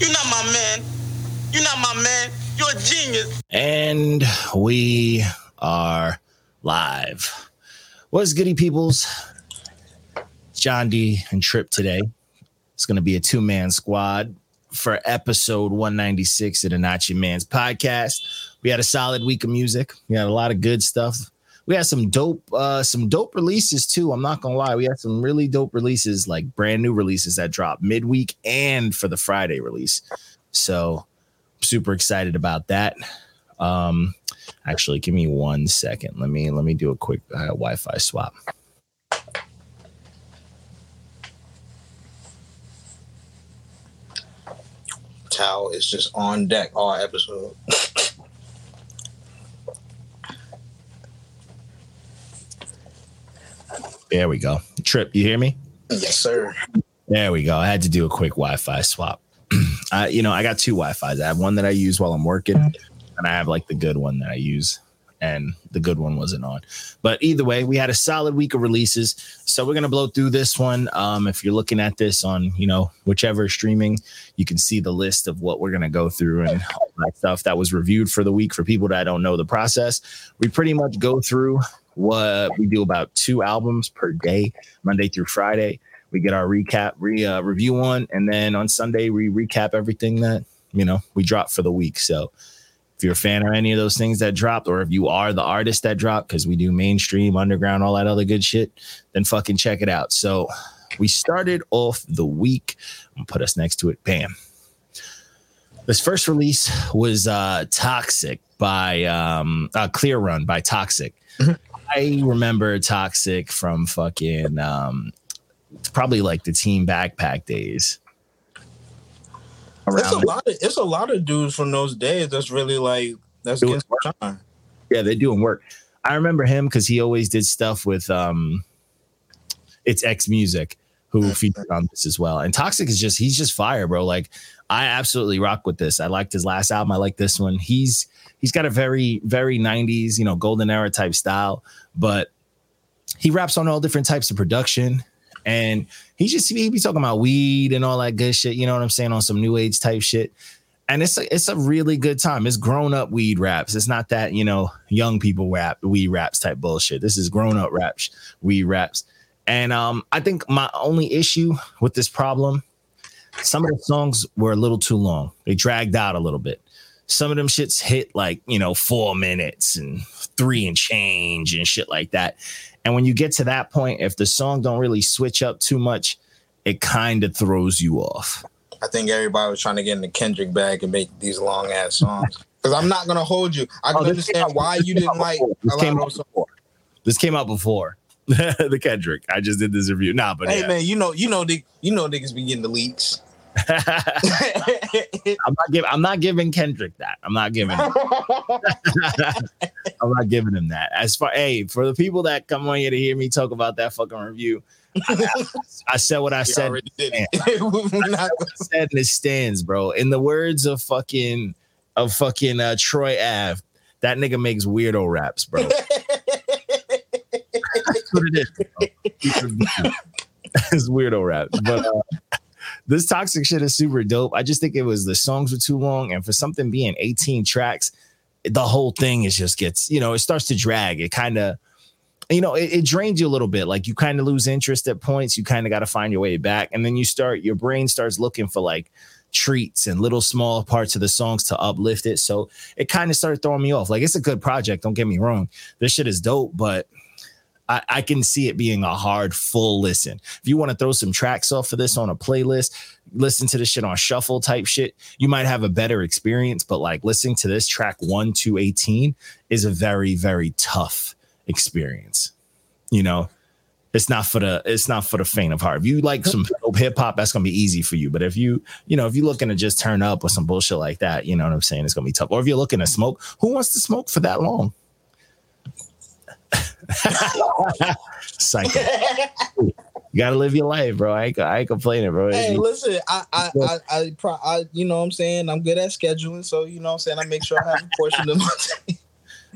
You're not my man. You're not my man. You're a genius. And we are live. What's goody peoples? John D and Trip today. It's going to be a two man squad for episode 196 of the Not Your Man's podcast. We had a solid week of music. We had a lot of good stuff. We had some dope, uh, some dope releases too. I'm not gonna lie, we had some really dope releases, like brand new releases that dropped midweek and for the Friday release. So super excited about that. Um, actually, give me one second. Let me let me do a quick uh, Wi-Fi swap. Towel is just on deck all episode. There we go. Trip, you hear me? yes, sir. There we go. I had to do a quick Wi-Fi swap. I, you know, I got two Wi-Fi's. I have one that I use while I'm working, and I have like the good one that I use, and the good one wasn't on. But either way, we had a solid week of releases, so we're gonna blow through this one. Um, if you're looking at this on, you know, whichever streaming, you can see the list of what we're gonna go through and that stuff that was reviewed for the week. For people that don't know the process, we pretty much go through what we do about two albums per day, Monday through Friday. We get our recap re uh, review on and then on sunday we recap everything that you know we drop for the week. So if you're a fan of any of those things that dropped or if you are the artist that dropped because we do mainstream underground all that other good shit then fucking check it out. So we started off the week i'm put us next to it bam this first release was uh toxic by um uh, clear run by toxic I remember Toxic from fucking um it's probably like the team backpack days. It's a lot of it's a lot of dudes from those days that's really like that's Doing getting shine. Yeah, they're doing work. I remember him because he always did stuff with um it's X Music who featured on this as well. And Toxic is just he's just fire, bro. Like I absolutely rock with this. I liked his last album. I like this one. He's he's got a very very 90s, you know, golden era type style, but he raps on all different types of production and he just he be talking about weed and all that good shit. You know what I'm saying on some new age type shit. And it's a, it's a really good time. It's grown up weed raps. It's not that you know young people rap weed raps type bullshit. This is grown up raps, weed raps. And um, I think my only issue with this problem, some of the songs were a little too long. They dragged out a little bit. Some of them shits hit like you know four minutes and three and change and shit like that. And when you get to that point, if the song don't really switch up too much, it kind of throws you off. I think everybody was trying to get in the Kendrick bag and make these long ass songs. Because I'm not gonna hold you. I can Oh, understand why you didn't like This came out before. This came out before the Kendrick. I just did this review. Nah, but Hey yeah. man, you know, you know, you know, niggas be getting the leaks. I'm not giving. I'm not giving Kendrick that. I'm not giving. Him. I'm not giving him that. As far, hey, for the people that come on here to hear me talk about that fucking review, I, I said what I You said. already did it. We're not gonna- said and it stands, bro. In the words of fucking of fucking uh, Troy Ave, that nigga makes weirdo raps, bro. That's what it is. it's weirdo rap. But uh, this toxic shit is super dope. I just think it was the songs were too long, and for something being 18 tracks, the whole thing is just gets you know it starts to drag. It kind of you know it, it drains you a little bit. Like you kind of lose interest at points. You kind of got to find your way back, and then you start your brain starts looking for like treats and little small parts of the songs to uplift it. So it kind of started throwing me off. Like it's a good project. Don't get me wrong. This shit is dope, but I, I can see it being a hard full listen. If you want to throw some tracks off of this on a playlist, listen to this shit on shuffle type shit, you might have a better experience. But like listening to this track one to 18 is a very, very tough experience. You know, it's not for the it's not for the faint of heart. If you like some hip hop, that's gonna be easy for you. But if you, you know, if you're looking to just turn up with some bullshit like that, you know what I'm saying, it's gonna be tough. Or if you're looking to smoke, who wants to smoke for that long? Psycho. You gotta live your life, bro. I ain't, I ain't complaining, bro. Hey, listen, I, I, I, I, pro, I, you know, what I'm saying, I'm good at scheduling, so you know, what I'm saying, I make sure I have a portion of my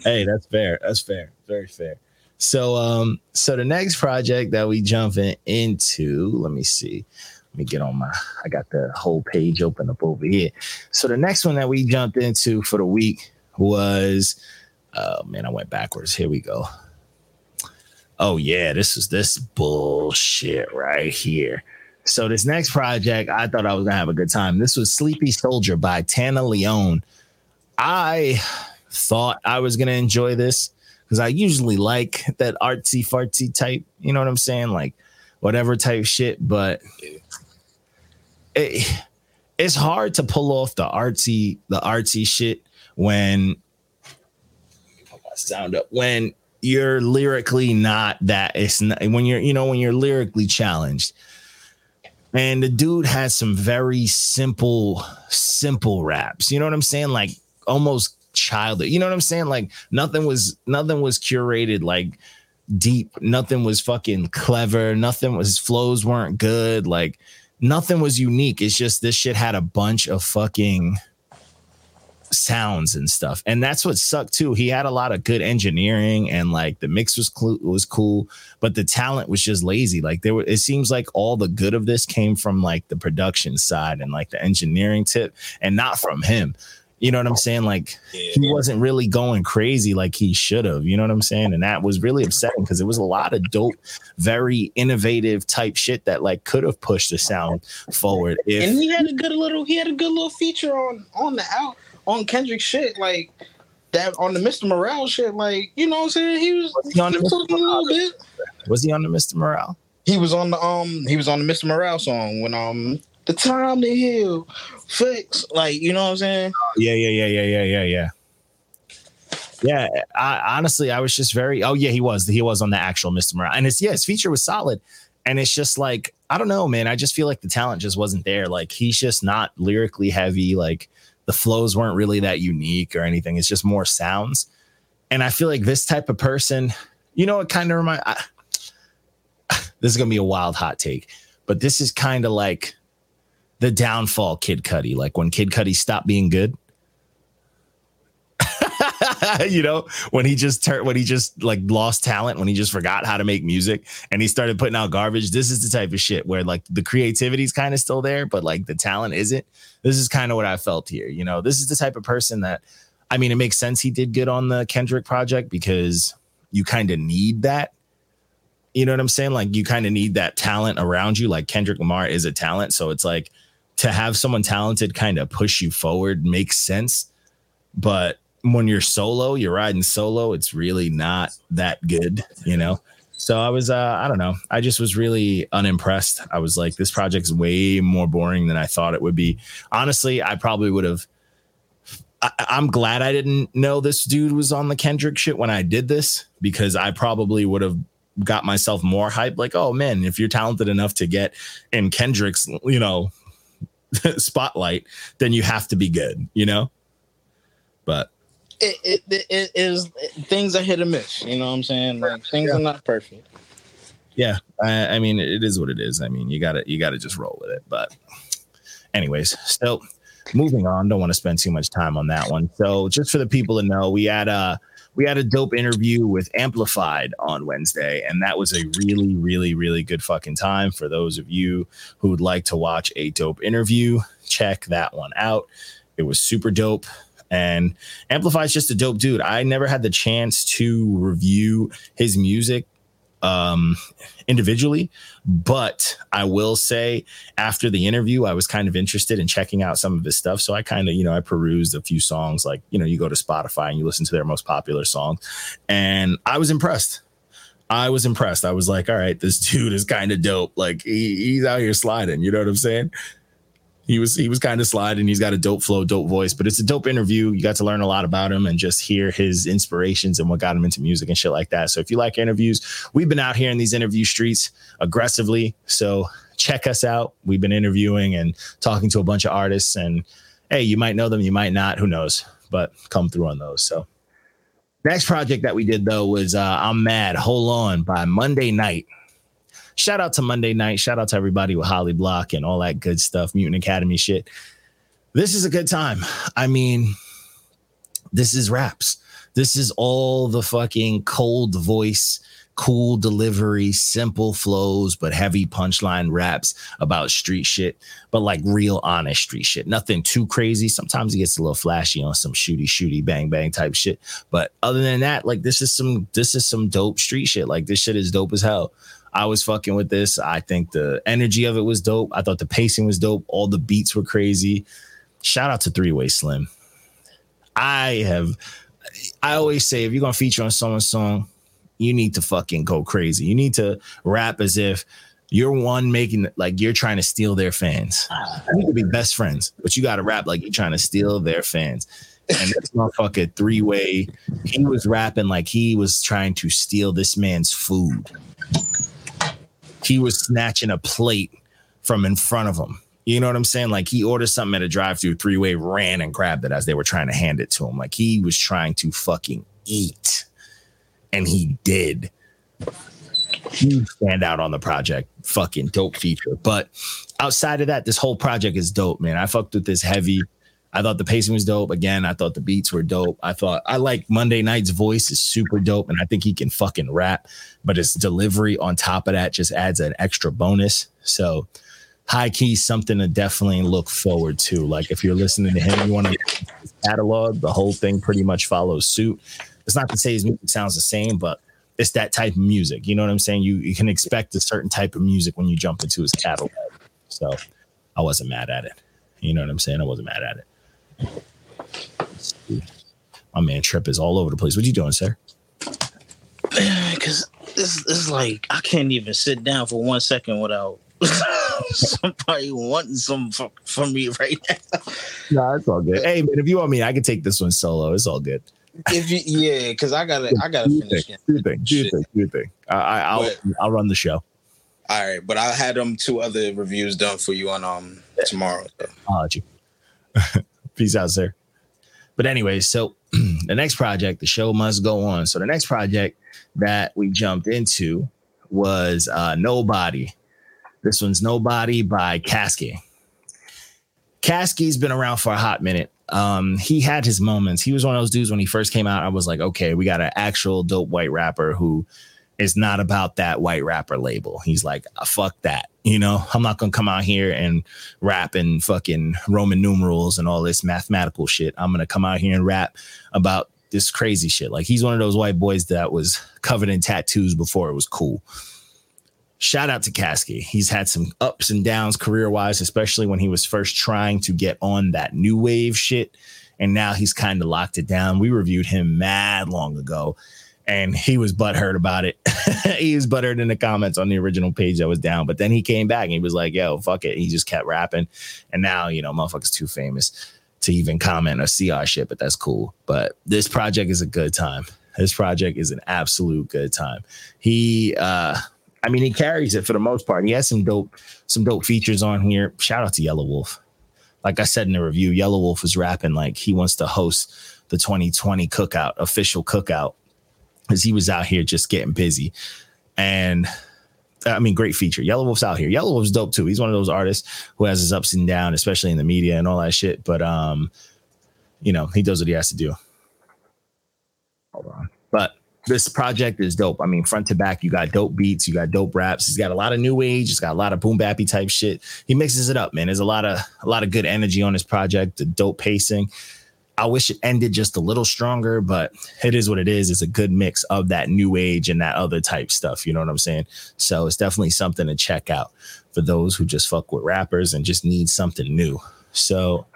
hey, that's fair. That's fair. Very fair. So, um, so the next project that we jumping into, let me see. Let me get on my, I got the whole page open up over here. So the next one that we jumped into for the week was, oh man, I went backwards. Here we go. Oh yeah, this is this bullshit right here. So this next project, I thought I was gonna have a good time. This was Sleepy Soldier by Tanna Leone. I thought I was gonna enjoy this because I usually like that artsy fartsy type, you know what I'm saying? Like whatever type shit, but it, it's hard to pull off the artsy the artsy shit when sound up when you're lyrically not that it's not, when you're you know when you're lyrically challenged. And the dude has some very simple simple raps. You know what i'm saying? Like almost childish. You know what i'm saying? Like nothing was nothing was curated like deep. Nothing was fucking clever. Nothing was flows weren't good. Like nothing was unique. It's just this shit had a bunch of fucking sounds and stuff. And that's what sucked too. He had a lot of good engineering and like the mix was cl- was cool, but the talent was just lazy. Like there were it seems like all the good of this came from like the production side and like the engineering tip and not from him. You know what I'm saying? Like yeah. he wasn't really going crazy like he should have. You know what I'm saying? And that was really upsetting because it was a lot of dope, very innovative type shit that like could have pushed the sound forward. If, and he had a good little he had a good little feature on on the out on Kendrick shit like that on the Mr. Morale shit. Like you know what I'm saying? He was, was he on the Mr. a little bit. Was he on the Mr. Morale? He was on the um he was on the Mr. Morale song when um the time to heal, fix. Like, you know what I'm saying? Yeah, yeah, yeah, yeah, yeah, yeah, yeah. Yeah, I, honestly, I was just very. Oh yeah, he was. He was on the actual Mr. Morale, and it's yeah, his feature was solid. And it's just like I don't know, man. I just feel like the talent just wasn't there. Like he's just not lyrically heavy. Like the flows weren't really that unique or anything. It's just more sounds. And I feel like this type of person, you know, it kind of remind. I, this is gonna be a wild hot take, but this is kind of like the downfall Kid Cudi, like when Kid Cudi stopped being good. you know, when he just turned, when he just like lost talent, when he just forgot how to make music and he started putting out garbage. This is the type of shit where like the creativity is kind of still there, but like the talent isn't. This is kind of what I felt here. You know, this is the type of person that, I mean, it makes sense he did good on the Kendrick project because you kind of need that you know what I'm saying? Like you kind of need that talent around you. Like Kendrick Lamar is a talent. So it's like to have someone talented kind of push you forward makes sense. But when you're solo, you're riding solo, it's really not that good, you know? So I was, uh, I don't know. I just was really unimpressed. I was like, this project's way more boring than I thought it would be. Honestly, I probably would have. I, I'm glad I didn't know this dude was on the Kendrick shit when I did this because I probably would have got myself more hype. Like, oh man, if you're talented enough to get in Kendrick's, you know, spotlight, then you have to be good, you know? But it, it, it is things are hit or miss, you know what I'm saying? Like things yeah. are not perfect. Yeah. I, I mean, it is what it is. I mean, you gotta you gotta just roll with it. But anyways, still moving on. Don't want to spend too much time on that one. So just for the people to know, we had a we had a dope interview with Amplified on Wednesday, and that was a really, really, really good fucking time. For those of you who would like to watch a dope interview, check that one out. It was super dope. And Amplified's just a dope dude. I never had the chance to review his music um, individually. But I will say, after the interview, I was kind of interested in checking out some of his stuff. So I kind of, you know, I perused a few songs. Like, you know, you go to Spotify and you listen to their most popular songs, and I was impressed. I was impressed. I was like, all right, this dude is kind of dope. Like he, he's out here sliding. You know what I'm saying? He was he was kind of sliding. He's got a dope flow, dope voice, but it's a dope interview. You got to learn a lot about him and just hear his inspirations and what got him into music and shit like that. So if you like interviews, we've been out here in these interview streets aggressively. So check us out. We've been interviewing and talking to a bunch of artists and hey, you might know them, you might not, who knows, but come through on those. So next project that we did though was uh, I'm Mad, Hold On by Monday Night shout out to Monday night. Shout out to everybody with Holly Block and all that good stuff, Mutant Academy shit. This is a good time. I mean, this is raps. This is all the fucking cold voice cool delivery, simple flows, but heavy punchline raps about street shit, but like real honest street shit. Nothing too crazy. Sometimes he gets a little flashy on some shooty, shooty, bang, bang type shit. But other than that, like this is some this is some dope street shit. Like this shit is dope as hell. I was fucking with this. I think the energy of it was dope. I thought the pacing was dope. All the beats were crazy. Shout out to Three Way Slim. I have I always say if you're gonna feature on someone's song, you need to fucking go crazy. You need to rap as if you're one making like you're trying to steal their fans. You could be best friends, but you gotta rap like you're trying to steal their fans. And this motherfucker three way, he was rapping like he was trying to steal this man's food. He was snatching a plate from in front of him. You know what I'm saying? Like he ordered something at a drive-through, three-way, ran and grabbed it as they were trying to hand it to him. Like he was trying to fucking eat, and he did. Huge stand out on the project, fucking dope feature. But outside of that, this whole project is dope, man. I fucked with this heavy. I thought the pacing was dope. Again, I thought the beats were dope. I thought I like Monday Night's voice is super dope, and I think he can fucking rap. But his delivery on top of that just adds an extra bonus. So high key something to definitely look forward to. Like if you're listening to him, you want to catalog, the whole thing pretty much follows suit. It's not to say his music sounds the same, but it's that type of music. You know what I'm saying? You you can expect a certain type of music when you jump into his catalog. So I wasn't mad at it. You know what I'm saying? I wasn't mad at it. My man Trip is all over the place. What you doing, sir? Because this, is like I can't even sit down for one second without somebody wanting some from, from me right now. No, it's all good. Hey, man, if you want me, I can take this one solo. It's all good. If you, yeah, because I gotta, I gotta finish. Thing, do thing, do thing, do thing. I, will I'll run the show. All right, but I had them two other reviews done for you on um tomorrow. So. I'll you. Peace out, sir. But anyway, so the next project, the show must go on. So the next project that we jumped into was uh Nobody this one's Nobody by Caskey. Caskey's been around for a hot minute. Um, he had his moments. He was one of those dudes when he first came out. I was like, okay, we got an actual dope white rapper who is not about that white rapper label. He's like, uh, fuck that. You know, I'm not gonna come out here and rap in fucking Roman numerals and all this mathematical shit. I'm gonna come out here and rap about this crazy shit. Like he's one of those white boys that was covered in tattoos before it was cool shout out to Caskey. He's had some ups and downs career wise, especially when he was first trying to get on that new wave shit. And now he's kind of locked it down. We reviewed him mad long ago and he was butthurt about it. he was butthurt in the comments on the original page that was down. But then he came back and he was like, yo, fuck it. He just kept rapping. And now, you know, motherfucker's too famous to even comment or see our shit, but that's cool. But this project is a good time. This project is an absolute good time. He uh I mean, he carries it for the most part. He has some dope, some dope features on here. Shout out to Yelawolf. Like I said in the review, Yelawolf is rapping like he wants to host the 2020 cookout, official cookout, because he was out here just getting busy. And I mean, great feature. Yelawolf's out here. Yelawolf's dope too. He's one of those artists who has his ups and downs, especially in the media and all that shit. But um, you know, he does what he has to do. Hold on. But this project is dope. I mean, front to back, you got dope beats, you got dope raps. He's got a lot of new age. He's got a lot of boom bappy type shit. He mixes it up, man. There's a lot of a lot of good energy on this project. The dope pacing. I wish it ended just a little stronger, but it is what it is. It's a good mix of that new age and that other type stuff. You know what I'm saying? So it's definitely something to check out for those who just fuck with rappers and just need something new. So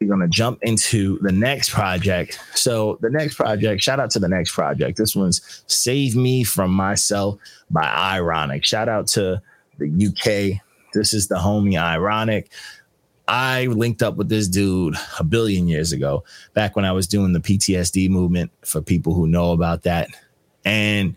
we're going to jump into the next project. So, the next project, shout out to the next project. This one's Save Me From Myself by Ironic. Shout out to the UK. This is the homie Ironic. I linked up with this dude a billion years ago, back when I was doing the PTSD movement for people who know about that. And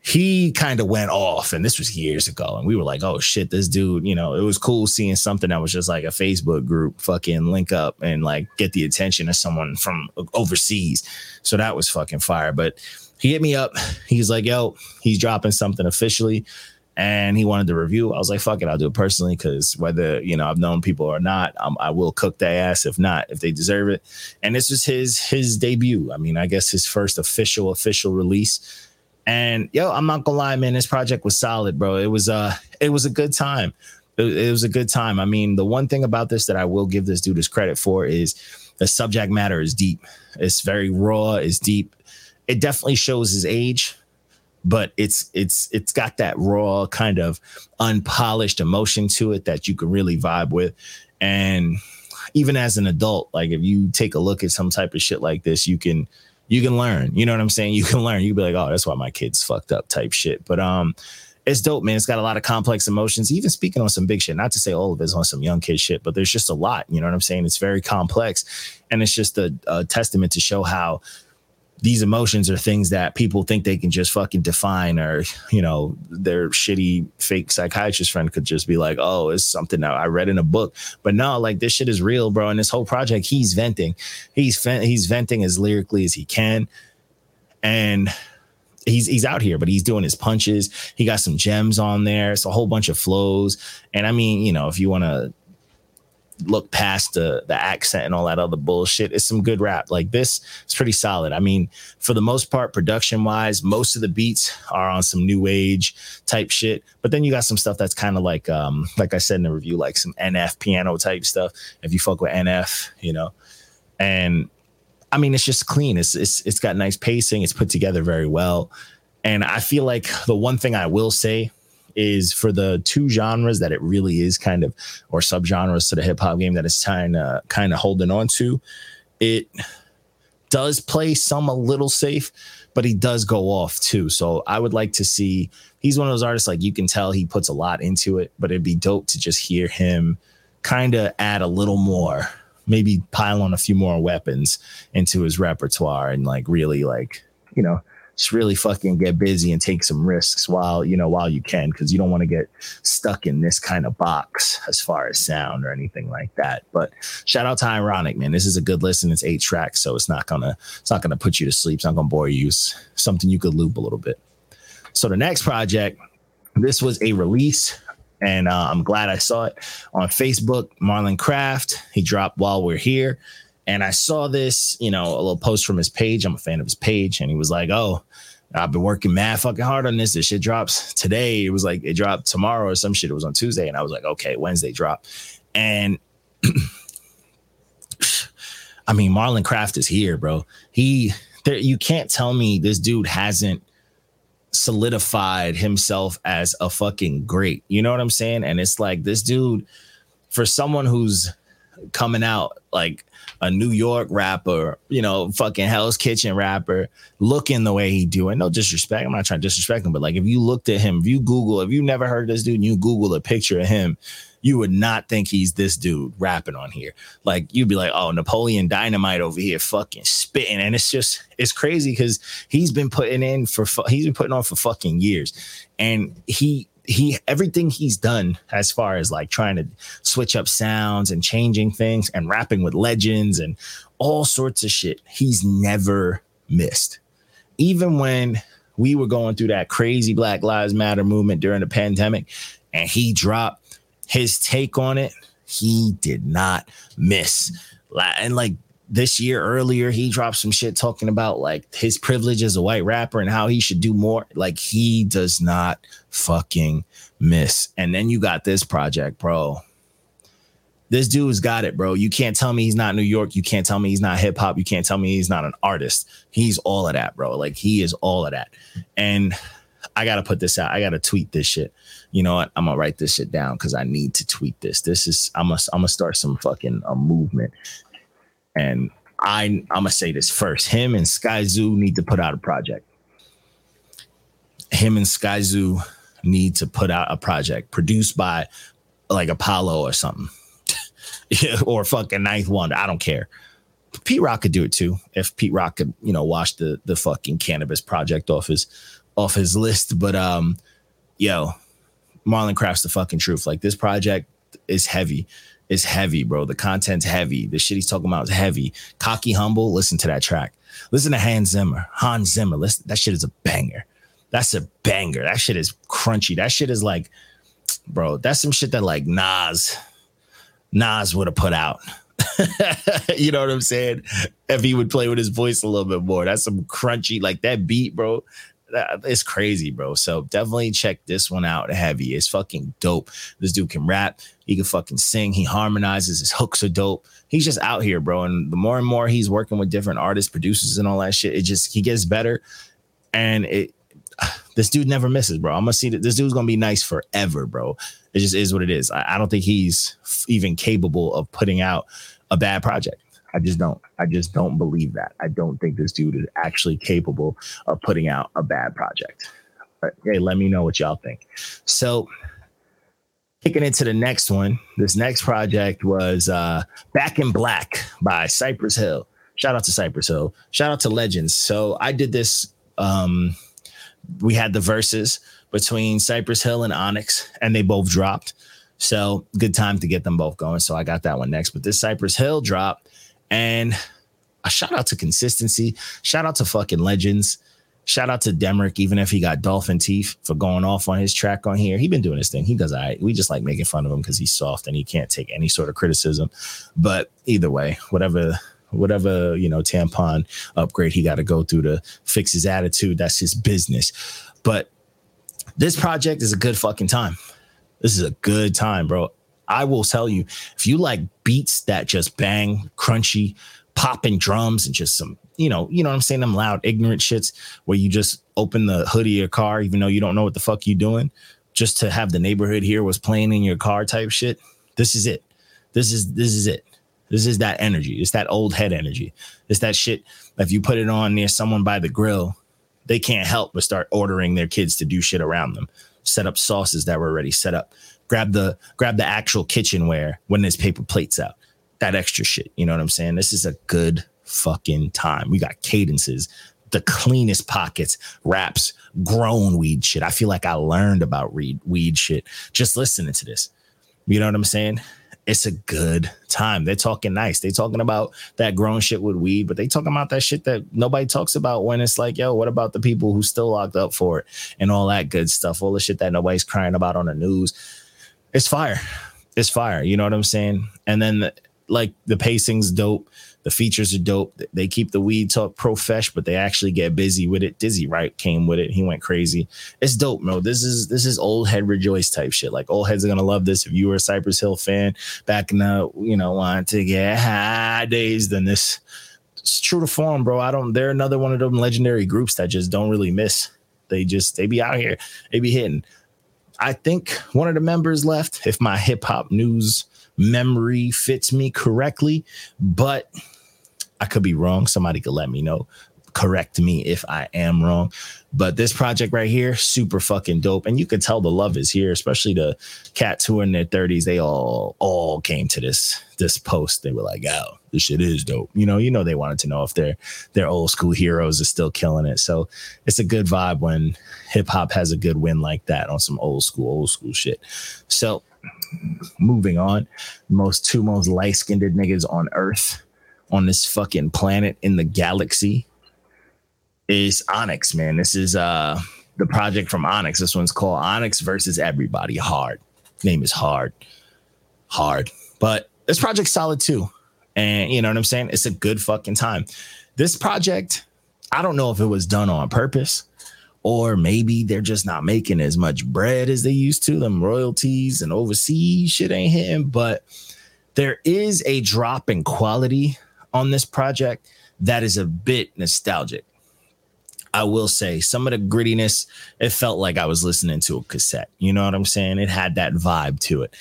he kind of went off and this was years ago and we were like oh shit this dude you know it was cool seeing something that was just like a facebook group fucking link up and like get the attention of someone from overseas. So that was fucking fire but he hit me up. He's like yo he's dropping something officially and he wanted to review i was like fuck it i'll do it personally because whether you know i've known people or not I'm, i will cook their ass if not if they deserve it and this was his his debut i mean i guess his first official official release And yo, I'm not gonna lie, man, this project was solid, bro. It was uh it was a good time. It, it was a good time. I mean, the one thing about this that I will give this dude his credit for is the subject matter is deep. It's very raw, it's deep. It definitely shows his age, but it's it's it's got that raw kind of unpolished emotion to it that you can really vibe with. And even as an adult, like if you take a look at some type of shit like this, you can you can learn. You know what I'm saying? You can learn. You can be like, oh, that's why my kid's fucked up type shit. But um, it's dope, man. It's got a lot of complex emotions, even speaking on some big shit. Not to say all of it's on some young kid shit, but there's just a lot. You know what I'm saying? It's very complex. And it's just a, a testament to show how these emotions are things that people think they can just fucking define or you know their shitty fake psychiatrist friend could just be like oh it's something that i read in a book. But no like this shit is real bro. And this whole project he's venting. He's he's venting as lyrically as he can. And he's he's out here but he's doing his punches. He got some gems on there. It's a whole bunch of flows. And i mean you know if you want to look past the the accent and all that other bullshit. It's some good rap. Like this it's pretty solid. I mean, for the most part, production wise, most of the beats are on some new age type shit. But then you got some stuff that's kind of like um, like I said in the review, like some NF piano type stuff. If you fuck with NF, you know. And I mean, it's just clean. It's it's it's got nice pacing. It's put together very well. And I feel like the one thing I will say is for the two genres that it really is kind of or subgenres to the hip hop game that it's trying to kind of holding on to. It does play some a little safe, but he does go off too. So I would like to see he's one of those artists like you can tell he puts a lot into it, but it'd be dope to just hear him kind of add a little more, maybe pile on a few more weapons into his repertoire and like really like, you know, just really fucking get busy and take some risks while you know while you can because you don't want to get stuck in this kind of box as far as sound or anything like that. But shout out to ironic man. This is a good listen. It's eight tracks so it's not gonna it's not gonna put you to sleep. It's not gonna bore you. It's something you could loop a little bit. So the next project this was a release and uh, i'm glad i saw it on facebook. Marlon craft he dropped while we're here and I saw this, you know, a little post from his page. I'm a fan of his page. And he was like, Oh, I've been working mad fucking hard on this. This shit drops today. It was like it dropped tomorrow or some shit. It was on Tuesday. And I was like, okay, Wednesday drop. And I mean, Marlon Craft is here, bro. He there, you can't tell me this dude hasn't solidified himself as a fucking great. You know what I'm saying? And it's like this dude, for someone who's coming out like a New York rapper, you know, fucking Hell's Kitchen rapper, looking the way he do. doing. No disrespect. I'm not trying to disrespect him, but like if you looked at him, if you Google, if you never heard this dude and you Google a picture of him, you would not think he's this dude rapping on here. Like you'd be like, oh, Napoleon Dynamite over here fucking spitting. And it's just, it's crazy because he's been putting in for, he's been putting on for fucking years. And he, he everything he's done as far as like trying to switch up sounds and changing things and rapping with legends and all sorts of shit he's never missed. Even when we were going through that crazy black lives matter movement during the pandemic and he dropped his take on it he did not miss. And like this year earlier he dropped some shit talking about like his privilege as a white rapper and how he should do more. Like he does not fucking miss. And then you got this project bro. This dude's got it bro. You can't tell me he's not new york. You can't tell me he's not hip-hop you can't tell me he's not an artist. He's all of that bro. Like he is all of that. And i gotta put this out. I gotta tweet this shit. You know what? I'm gonna write this shit down because i need to tweet this. This is i'm gonna i'm gonna start some fucking a movement and I I'm gonna say this first. Him and Skyzoo need to put out a project. Him and Skyzoo need to put out a project produced by like Apollo or something. or fucking Ninth Wonder. I don't care. Pete Rock could do it too. If Pete Rock could, you know, wash the the fucking cannabis project off his off his list. But um, yo, Marlon Craft's the fucking truth. Like this project is heavy is heavy, bro. The content's heavy. The shit he's talking about is heavy. Cocky humble. Listen to that track. Listen to Hans Zimmer. Hans Zimmer. Listen, that shit is a banger. That's a banger. That shit is crunchy. That shit is like, bro. That's some shit that like Nas, Nas would have put out. you know what I'm saying? If he would play with his voice a little bit more. That's some crunchy, like that beat, bro. It's crazy, bro. So definitely check this one out heavy. It's fucking dope. This dude can rap. He can fucking sing. He harmonizes. His hooks are dope. He's just out here, bro. And the more and more he's working with different artists, producers, and all that shit, it just he gets better. And it this dude never misses, bro. I'm gonna see that this dude's gonna be nice forever, bro. It just is what it is. I, I don't think he's even capable of putting out a bad project. I just don't. I just don't believe that. I don't think this dude is actually capable of putting out a bad project. But hey, let me know what y'all think. So, kicking into the next one, this next project was uh, Back in Black by Cypress Hill. Shout out to Cypress Hill. Shout out to Legends. So I did this. Um, we had the verses between Cypress Hill and Onyx, and they both dropped. So good time to get them both going. So I got that one next. But this Cypress Hill drop and a shout out to consistency. Shout out to fucking legends. Shout out to Demrick, even if he got dolphin teeth for going off on his track on here. He been doing his thing. He does all right. We just like making fun of him because he's soft and he can't take any sort of criticism. But either way, whatever whatever you know tampon upgrade he got to go through to fix his attitude that's his business but this project is a good fucking time this is a good time bro I will tell you, if you like beats that just bang, crunchy, popping drums and just some, you know, you know what I'm saying, them loud, ignorant shits where you just open the hood of your car, even though you don't know what the fuck you doing, just to have the neighborhood here was playing in your car type shit. This is it. This is this is it. This is that energy. It's that old head energy. It's that shit. If you put it on near someone by the grill, they can't help but start ordering their kids to do shit around them. Set up sauces that were already set up grab the grab the actual kitchenware when there's paper plates out. That extra shit. You know what I'm saying? This is a good fucking time. We got cadences, the cleanest pockets, raps, grown weed shit. I feel like I learned about weed weed shit just listening to this. You know what I'm saying? It's a good time. They're talking nice. They're talking about that grown shit with weed, but they talking about that shit that nobody talks about when it's like, yo, what about the people who still locked up for it and all that good stuff, all the shit that nobody's crying about on the news it's fire. It's fire. You know what I'm saying? And then the, like the pacing's dope. The features are dope. They keep the weed talk profesh, but they actually get busy with it. Dizzy Wright came with it. He went crazy. It's dope, bro. This is this is old head rejoice type shit. Like old heads are gonna love this. If you were a Cypress Hill fan back in the you know want to get high days, then this it's true to form, bro. I don't. They're another one of them legendary groups that just don't really miss. They just they be out here. They be hitting. I think one of the members left, if my hip hop news memory fits me correctly, but I could be wrong. Somebody could let me know correct me if I am wrong. But this project right here, super fucking dope. And you could tell the love is here, especially the cats who are in their 30s. They all all came to this this post. They were like, oh, this shit is dope. You know, you know they wanted to know if their their old school heroes are still killing it. So it's a good vibe when hip hop has a good win like that on some old school, old school shit. So moving on, most two most light-skinned niggas on earth on this fucking planet in the galaxy is Onyx, man. This is uh the project from Onyx. This one's called Onyx versus Everybody Hard. Name is Hard. Hard. But this project's solid too. And you know what I'm saying? It's a good fucking time. This project, I don't know if it was done on purpose or maybe they're just not making as much bread as they used to. Them royalties and overseas shit ain't hitting, but there is a drop in quality on this project that is a bit nostalgic. I will say some of the grittiness, it felt like I was listening to a cassette. You know what I'm saying? It had that vibe to it.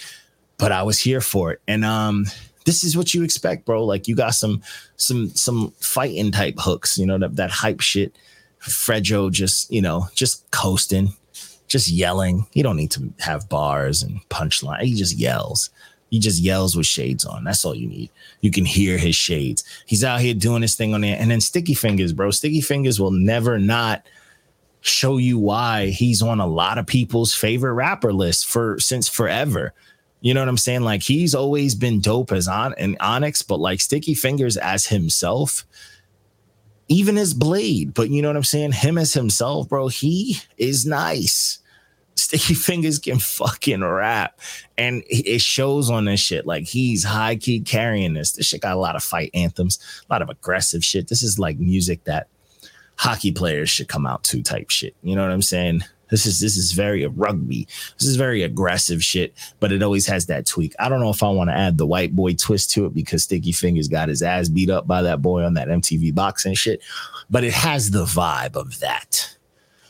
But I was here for it. And um this is what you expect, bro. Like you got some some some fighting type hooks, you know, that, that hype shit. Fredro just, you know, just coasting, just yelling. He don't need to have bars and punchline. He just yells. He just yells with shades on. That's all you need. You can hear his shades. He's out here doing his thing on there. And then Sticky Fingaz, bro. Sticky Fingaz will never not show you why he's on a lot of people's favorite rapper list for since forever. You know what I'm saying? Like he's always been dope as on and Onyx, but like Sticky Fingaz as himself, even as Blade. But you know what I'm saying? Him as himself, bro, he is nice. Sticky Fingers can fucking rap. And it shows on this shit. Like he's high key carrying this. This shit got a lot of fight anthems, a lot of aggressive shit. This is like music that hockey players should come out to type shit. You know what I'm saying? This is this is very rugby. This is very aggressive shit, but it always has that tweak. I don't know if I want to add the white boy twist to it because Sticky Fingaz got his ass beat up by that boy on that MTV boxing shit, but it has the vibe of that.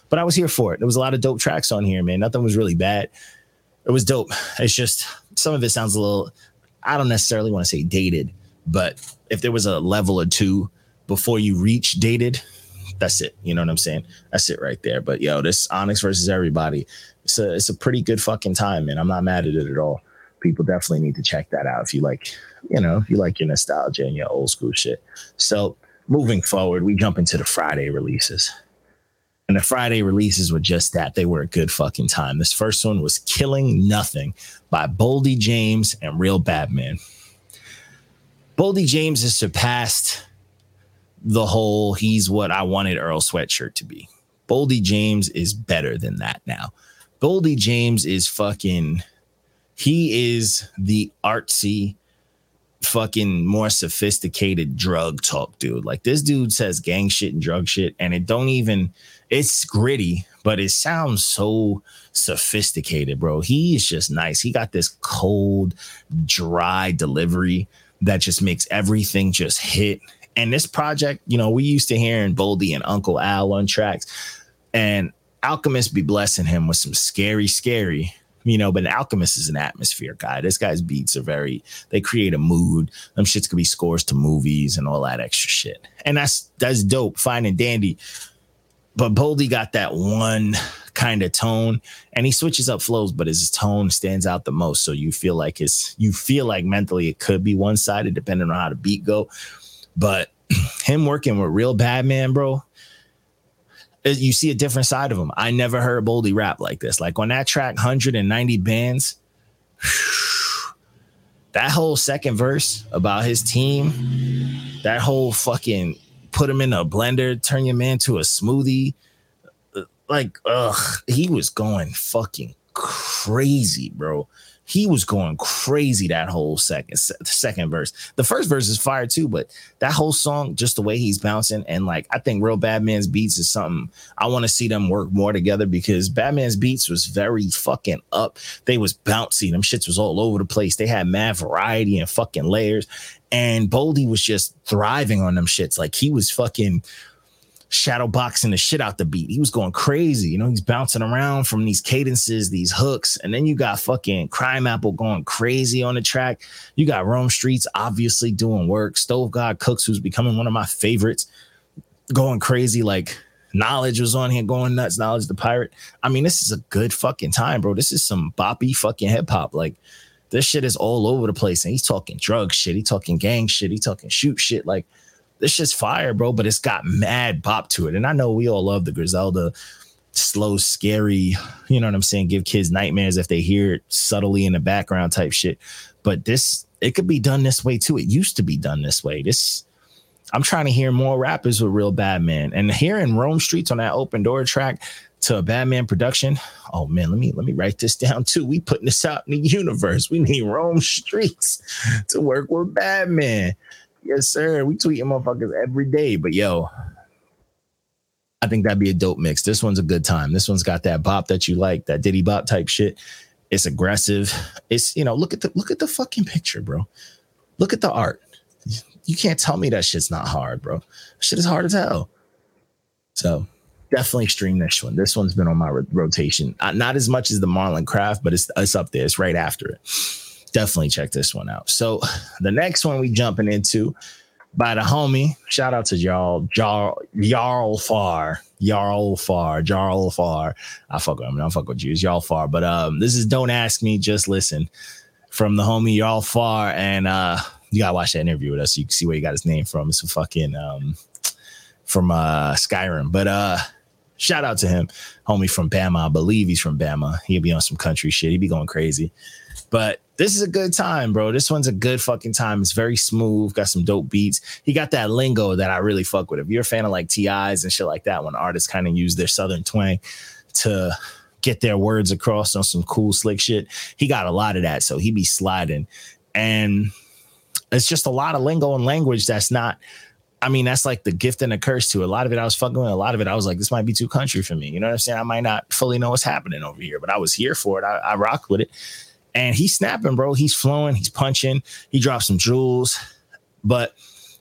But I was here for it. There was a lot of dope tracks on here, man. Nothing was really bad. It was dope. It's just some of it sounds a little I don't necessarily want to say dated, but if there was a level or two before you reach dated, that's it. You know what I'm saying? That's it right there. But yo, this Onyx versus everybody, it's a it's a pretty good fucking time, man. I'm not mad at it at all. People definitely need to check that out if you like, you know, if you like your nostalgia and your old school shit. So moving forward, we jump into the Friday releases. And the Friday releases were just that. They were a good fucking time. This first one was Killing Nothing by Boldy James and Real Badman. Boldy James has surpassed the whole he's what I wanted Earl Sweatshirt to be. Boldy James is better than that now. Boldy James is fucking he is the artsy fucking more sophisticated drug talk dude. Like this dude says gang shit and drug shit and it don't even it's gritty, but it sounds so sophisticated, bro. He is just nice. He got this cold, dry delivery that just makes everything just hit and this project, you know, we used to hearing Boldy and Uncle Al on tracks, and Alchemist be blessing him with some scary, scary, you know. But an Alchemist is an atmosphere guy. This guy's beats are very, they create a mood. Them shits could be scores to movies and all that extra shit. And that's that's dope, fine and dandy. But Boldy got that one kind of tone and he switches up flows, but his tone stands out the most. So you feel like it's you feel like mentally it could be one-sided depending on how the beat go but him working with real Badman, bro, eh, you see a different side of him. I never heard Boldy rap like this. Like on that track, 190 bands, that whole second verse about his team, that whole fucking put him in a blender, turn your man to a smoothie. Like, ugh, he was going fucking crazy, bro he was going crazy that whole second second verse. The first verse is fire too, but that whole song, just the way he's bouncing, and like I think Real Badman's beats is something I want to see them work more together because Badman's beats was very fucking up. They was bouncy, them shits was all over the place. They had mad variety and fucking layers, and Boldy was just thriving on them shits. Like he was fucking shadow boxing the shit out the beat. He was going crazy. You know, he's bouncing around from these cadences, these hooks. And then you got fucking Crimeapple going crazy on the track. You got Rome Streets obviously doing work. Stove God Cooks, who's becoming one of my favorites, going crazy. Like Knowledge was on here going nuts. Knowledge the pirate. I mean, this is a good fucking time, bro. This is some boppy fucking hip hop. Like this shit is all over the place. And he's talking drug shit. He talking gang shit. He talking shoot shit. Like this shit's fire, bro, but it's got mad pop to it. And I know we all love the Griselda slow, scary, you know what I'm saying? Give kids nightmares if they hear it subtly in the background type shit. But this, it could be done this way too. It used to be done this way. This, I'm trying to hear more rappers with real Badman. And hearing Rome Streets on that open door track to a Badman production. Oh man, let me let me write this down too. We putting this out in the universe. We need Rome Streets to work with Badman. Yes, sir. We tweeting motherfuckers every day. But yo, I think that'd be a dope mix. This one's a good time. This one's got that bop that you like, that Diddy bop type shit. It's aggressive. It's you know, look at the look at the fucking picture, bro. Look at the art. You can't tell me that shit's not hard, bro. Shit is hard as hell. So definitely stream this one. This one's been on my rotation. Uh, not as much as the Marlon Craft, but it's it's up there. It's right after it definitely check this one out. So the next one we jumping into by the homie. Shout out to y'all, Jarl Jarl Far. Jarl Far, Jarl Far. I fuck with him. I don't fuck with you. It's Jarl Far. But um, this is Don't Ask Me, Just Listen from the homie Jarl Far. And uh you gotta watch that interview with us so you can see where he got his name from. It's a fucking um from uh Skyrim. But uh shout out to him, homie from Bama. I believe he's from Bama. He'll be on some country shit. He'd be going crazy. But this is a good time, bro. This one's a good fucking time. It's very smooth, got some dope beats. He got that lingo that I really fuck with. If you're a fan of like TIs and shit like that, when artists kind of use their southern twang to get their words across on some cool slick shit, he got a lot of that. So he be sliding. And it's just a lot of lingo and language that's not I mean, that's like the gift and the curse to a lot of it. I was fucking with a lot of it. I was like, this might be too country for me. You know what I'm saying? I might not fully know what's happening over here, but I was here for it. I, I rocked with it. And he's snapping, bro. He's flowing. He's punching. He dropped some jewels. But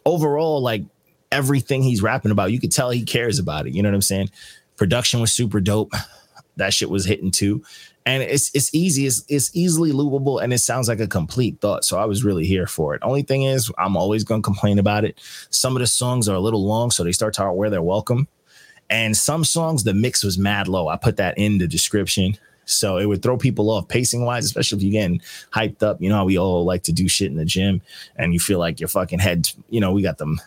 overall, like everything he's rapping about, you could tell he cares about it. You know what I'm saying? Production was super dope. That shit was hitting too and it's it's easy it's, it's easily loopable and it sounds like a complete thought so i was really here for it only thing is i'm always to complain about it some of the songs are a little long so they start to where they're welcome and some songs the mix was mad low i put that in the description so it would throw people off pacing wise, especially if you're getting hyped up. You know how we all like to do shit in the gym and you feel like your fucking head, you know, we got them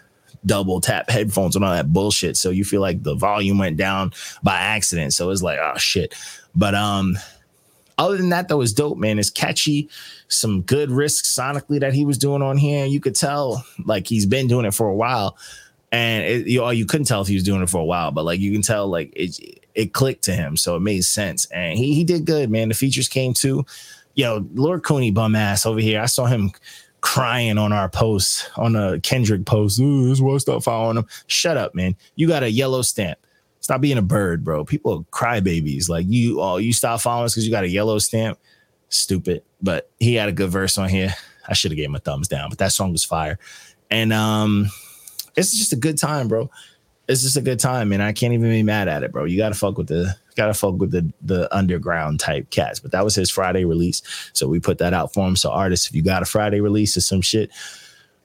double tap headphones and all that bullshit. So you feel like the volume went down by accident. So it's like, oh shit. But um other than that, though, it's dope, man. It's catchy, some good risks sonically that he was doing on here. You could tell like he's been doing it for a while. And it, you, you couldn't tell if he was doing it for a while, but like you can tell, like it, it clicked to him, so it made sense. And he he did good, man. The features came too. Yo, Lord Cooney bum ass over here. I saw him crying on our post on a Kendrick post. Ooh, this was stuff following him. Shut up, man. You got a yellow stamp. Stop being a bird, bro. People cry babies. Like you, oh, you stop following us because you got a yellow stamp. Stupid. But he had a good verse on here. I should have gave him a thumbs down, but that song was fire. And um, it's just a good time, bro. It's just a good time, and I can't even be mad at it, bro. You gotta fuck with the gotta fuck with the the underground type cats. But that was his Friday release, so we put that out for him. So artists, if you got a Friday release or some shit,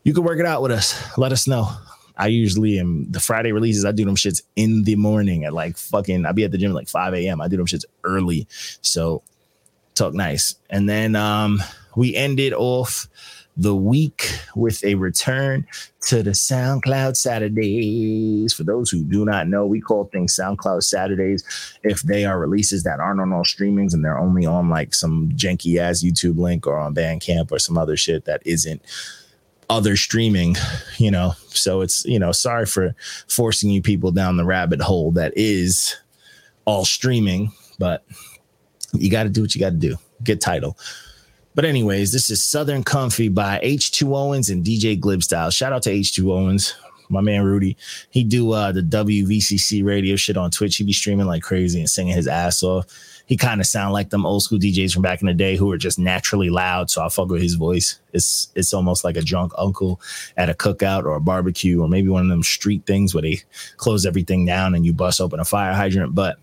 you can work it out with us. Let us know. I usually am the Friday releases. I do them shits in the morning at like fucking. I be at the gym like 5 a.m. I do them shits early. So talk nice. And then um we ended off the week with a return to the SoundCloud Saturdays. For those who do not know, we call things SoundCloud Saturdays if they are releases that aren't on all streamings and they're only on like some janky ass YouTube link or on Bandcamp or some other shit that isn't other streaming, you know. So it's, you know, sorry for forcing you people down the rabbit hole that is all streaming, but you got to do what you got to do. Get title. But anyways, this is Southern Comfy by H2 Owens and DJ Glibstyle. Shout out to H2 Owens, my man Rudy. He do uh the WVCC radio shit on Twitch. He be streaming like crazy and singing his ass off he kind of sound like them old school DJs from back in the day who were just naturally loud. So I fuck with his voice. It's it's almost like a drunk uncle at a cookout or a barbecue or maybe one of them street things where they close everything down and you bust open a fire hydrant. But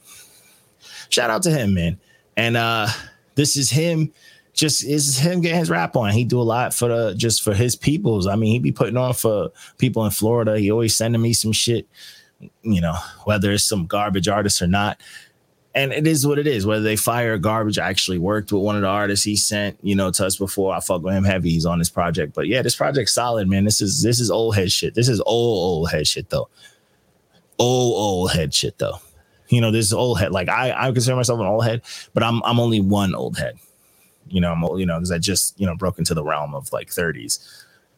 shout out to him, man. And uh this is him just is him getting his rap on. He do a lot for the just for his peoples. I mean, he be putting on for people in Florida. He always sending me some shit, you know, whether it's some garbage artist or not and it is what it is. Whether they fire garbage, I actually worked with one of the artists he sent, you know, to us before. I fuck with him heavy. He's on this project, but yeah, this project's solid, man. This is this is old head shit. This is old old head shit though. Old old head shit though. You know, this is old head. Like I I consider myself an old head, but I'm I'm only one old head. You know, I'm old, you know because I just you know broke into the realm of like 30s.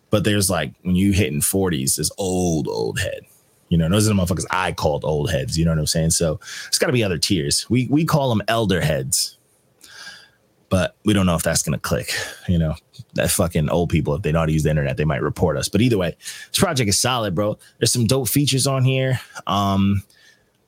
But there's like when you hitting 40s, this old old head you know, those are the motherfuckers I called old heads. You know what I'm saying? So it's got to be other tiers. We we call them elder heads, but we don't know if that's gonna click. You know, that fucking old people if they know how to use the internet, they might report us. But either way, this project is solid, bro. There's some dope features on here. Um,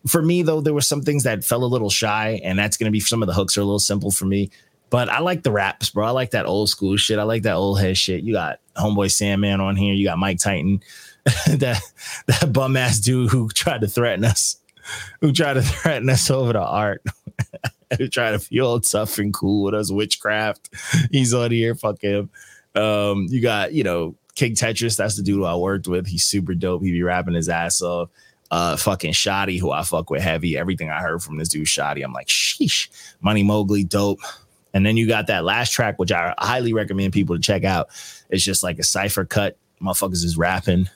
for me though, there were some things that fell a little shy, and that's gonna be some of the hooks are a little simple for me. But I like the raps, bro. I like that old school shit. I like that old head shit. You got Homeboy Sandman on here. You got Mike Titan. that that bum ass dude who tried to threaten us, who tried to threaten us over the art, who tried to feel tough and cool with us witchcraft. He's on here. Fuck him. Um, you got you know King Tetris. That's the dude I worked with. He's super dope. He be rapping his ass off. Uh, fucking Shoddy, who I fuck with heavy. Everything I heard from this dude Shoddy, I'm like, sheesh. Money Mowgli, dope. And then you got that last track, which I highly recommend people to check out. It's just like a cipher cut. Motherfuckers is rapping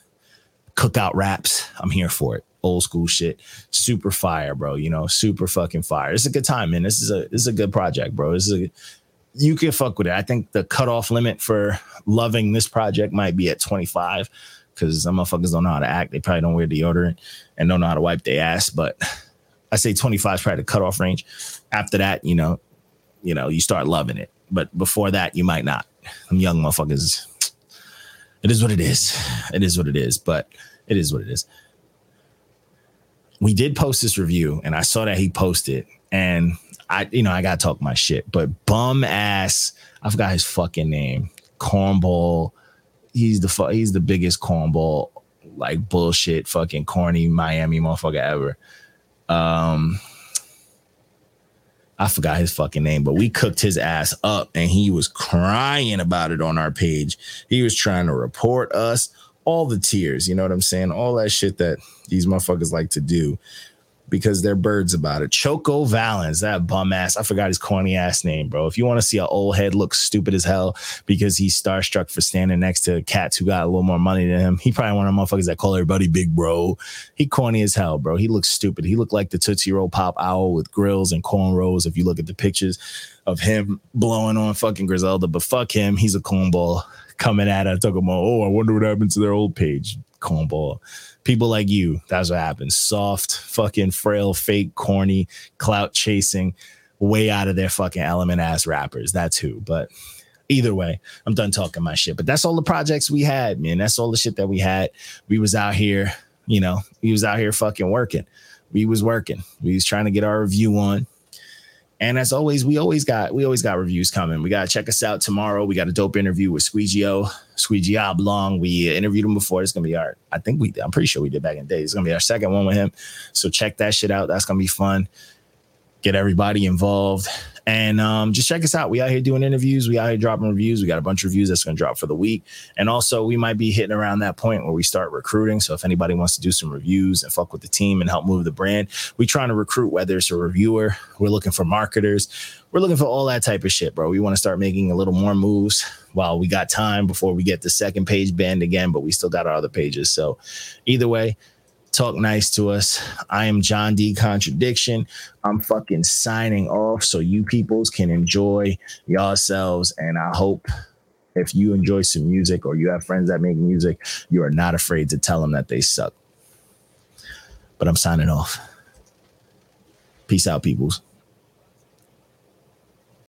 cookout raps. I'm here for it. Old school shit. Super fire, bro. You know, super fucking fire. It's a good time, man. This is a this is a good project, bro. This is a you can fuck with it. I think the cutoff limit for loving this project might be at 25 because some motherfuckers don't know how to act. They probably don't wear deodorant and don't know how to wipe their ass. But I say 25 is probably the cutoff range. After that, you know, you know, you start loving it. But before that, you might not. Some young motherfuckers. It is what it is. It is what it is. But It is what it is. We did post this review, and I saw that he posted, and I, you know, I gotta talk my shit. But bum ass, I forgot his fucking name. Cornball. He's the fu- he's the biggest cornball, like bullshit, fucking corny Miami motherfucker ever. Um, I forgot his fucking name, but we cooked his ass up and he was crying about it on our page. He was trying to report us all the tears, you know what I'm saying? All that shit that these motherfuckers like to do because they're birds about it. Choco Valens, that bum ass. I forgot his corny ass name, bro. If you want to see an old head look stupid as hell because he's starstruck for standing next to cats who got a little more money than him, he probably one of the motherfuckers that call everybody big bro. He corny as hell, bro. He looks stupid. He looked like the Tootsie Roll Pop Owl with grills and cornrows. If you look at the pictures of him blowing on fucking Griselda, but fuck him. He's a cornball coming at it. Talking about, oh, I wonder what happened to their old page. Cornball people like you. That's what happens. Soft, fucking frail, fake, corny, clout chasing, way out of their fucking element ass rappers. That's who. But either way, I'm done talking my shit. But that's all the projects we had, man. That's all the shit that we had. We was out here, you know, we was out here fucking working. We was working. We was trying to get our review on. And as always, we always got we always got reviews coming. We gotta check us out tomorrow. We got a dope interview with Squeegee Squeegee Oblong. We interviewed him before. It's gonna be our. I think we. I'm pretty sure we did back in the day. It's gonna be our second one with him. So check that shit out. That's gonna be fun. Get everybody involved. And um, just check us out. We out here doing interviews. We out here dropping reviews. We got a bunch of reviews that's going to drop for the week. And also, we might be hitting around that point where we start recruiting. So if anybody wants to do some reviews and fuck with the team and help move the brand, we trying to recruit whether it's a reviewer, we're looking for marketers, we're looking for all that type of shit, bro. We want to start making a little more moves while we got time before we get the second page banned again, but we still got our other pages. So either way, talk nice to us. I am John D. Contradiction. I'm fucking signing off so you peoples can enjoy yourselves. And I hope if you enjoy some music or you have friends that make music, you are not afraid to tell them that they suck. But I'm signing off. Peace out, peoples.